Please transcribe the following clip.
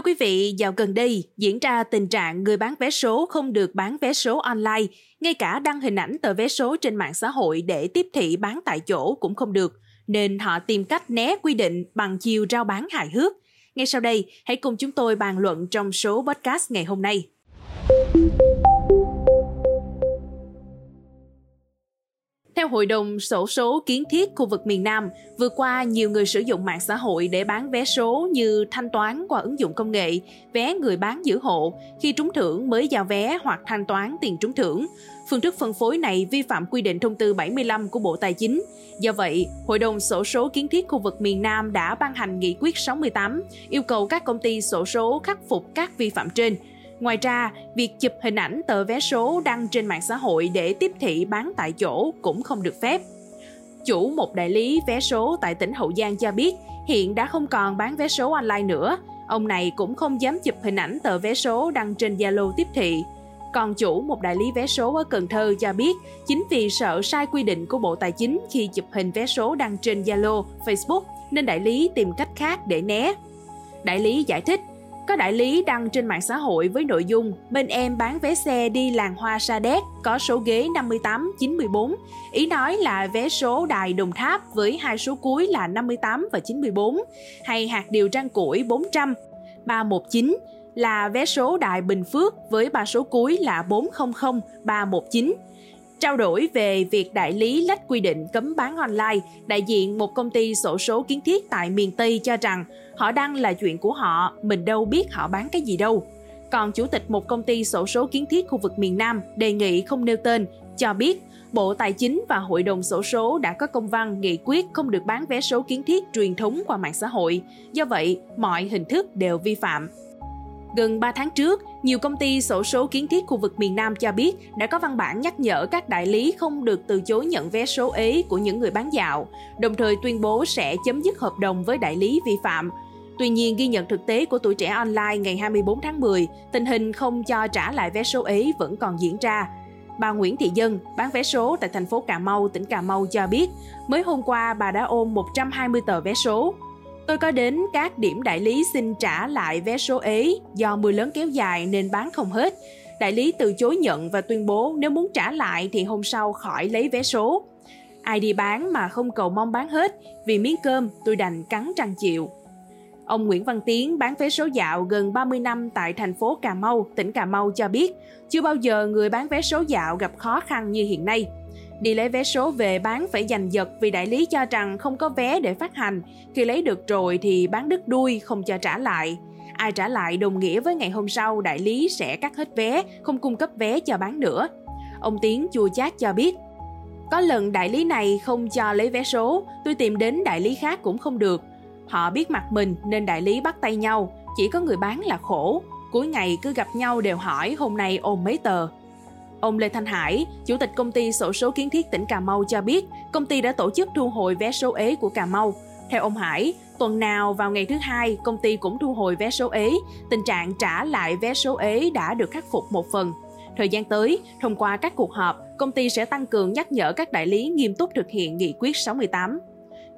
Thưa quý vị, dạo gần đây diễn ra tình trạng người bán vé số không được bán vé số online, ngay cả đăng hình ảnh tờ vé số trên mạng xã hội để tiếp thị bán tại chỗ cũng không được, nên họ tìm cách né quy định bằng chiều rao bán hài hước. Ngay sau đây, hãy cùng chúng tôi bàn luận trong số podcast ngày hôm nay. Theo Hội đồng sổ số kiến thiết khu vực miền Nam, vừa qua nhiều người sử dụng mạng xã hội để bán vé số như thanh toán qua ứng dụng công nghệ, vé người bán giữ hộ, khi trúng thưởng mới giao vé hoặc thanh toán tiền trúng thưởng. Phương thức phân phối này vi phạm quy định thông tư 75 của Bộ Tài chính. Do vậy, Hội đồng sổ số kiến thiết khu vực miền Nam đã ban hành nghị quyết 68 yêu cầu các công ty sổ số khắc phục các vi phạm trên – Ngoài ra, việc chụp hình ảnh tờ vé số đăng trên mạng xã hội để tiếp thị bán tại chỗ cũng không được phép. Chủ một đại lý vé số tại tỉnh Hậu Giang cho biết hiện đã không còn bán vé số online nữa. Ông này cũng không dám chụp hình ảnh tờ vé số đăng trên Zalo tiếp thị. Còn chủ một đại lý vé số ở Cần Thơ cho biết chính vì sợ sai quy định của Bộ Tài chính khi chụp hình vé số đăng trên Zalo, Facebook nên đại lý tìm cách khác để né. Đại lý giải thích có đại lý đăng trên mạng xã hội với nội dung bên em bán vé xe đi làng hoa Sa Đéc có số ghế 58, 94. Ý nói là vé số đài Đồng Tháp với hai số cuối là 58 và 94 hay hạt điều trang củi 400, 319 là vé số đài Bình Phước với ba số cuối là 400, 319 Trao đổi về việc đại lý lách quy định cấm bán online, đại diện một công ty sổ số kiến thiết tại miền Tây cho rằng họ đăng là chuyện của họ, mình đâu biết họ bán cái gì đâu. Còn chủ tịch một công ty sổ số kiến thiết khu vực miền Nam đề nghị không nêu tên, cho biết Bộ Tài chính và Hội đồng sổ số đã có công văn nghị quyết không được bán vé số kiến thiết truyền thống qua mạng xã hội. Do vậy, mọi hình thức đều vi phạm. Gần 3 tháng trước, nhiều công ty sổ số kiến thiết khu vực miền Nam cho biết đã có văn bản nhắc nhở các đại lý không được từ chối nhận vé số ế của những người bán dạo, đồng thời tuyên bố sẽ chấm dứt hợp đồng với đại lý vi phạm. Tuy nhiên, ghi nhận thực tế của tuổi trẻ online ngày 24 tháng 10, tình hình không cho trả lại vé số ế vẫn còn diễn ra. Bà Nguyễn Thị Dân, bán vé số tại thành phố Cà Mau, tỉnh Cà Mau cho biết, mới hôm qua bà đã ôm 120 tờ vé số, Tôi có đến các điểm đại lý xin trả lại vé số ế do mưa lớn kéo dài nên bán không hết. Đại lý từ chối nhận và tuyên bố nếu muốn trả lại thì hôm sau khỏi lấy vé số. Ai đi bán mà không cầu mong bán hết, vì miếng cơm tôi đành cắn răng chịu. Ông Nguyễn Văn Tiến bán vé số dạo gần 30 năm tại thành phố Cà Mau, tỉnh Cà Mau cho biết, chưa bao giờ người bán vé số dạo gặp khó khăn như hiện nay. Đi lấy vé số về bán phải giành giật vì đại lý cho rằng không có vé để phát hành. Khi lấy được rồi thì bán đứt đuôi không cho trả lại. Ai trả lại đồng nghĩa với ngày hôm sau đại lý sẽ cắt hết vé, không cung cấp vé cho bán nữa. Ông Tiến chua chát cho biết, có lần đại lý này không cho lấy vé số, tôi tìm đến đại lý khác cũng không được. Họ biết mặt mình nên đại lý bắt tay nhau, chỉ có người bán là khổ. Cuối ngày cứ gặp nhau đều hỏi hôm nay ôm mấy tờ. Ông Lê Thanh Hải, Chủ tịch công ty sổ số kiến thiết tỉnh Cà Mau cho biết, công ty đã tổ chức thu hồi vé số ế của Cà Mau. Theo ông Hải, tuần nào vào ngày thứ hai, công ty cũng thu hồi vé số ế. Tình trạng trả lại vé số ế đã được khắc phục một phần. Thời gian tới, thông qua các cuộc họp, công ty sẽ tăng cường nhắc nhở các đại lý nghiêm túc thực hiện nghị quyết 68.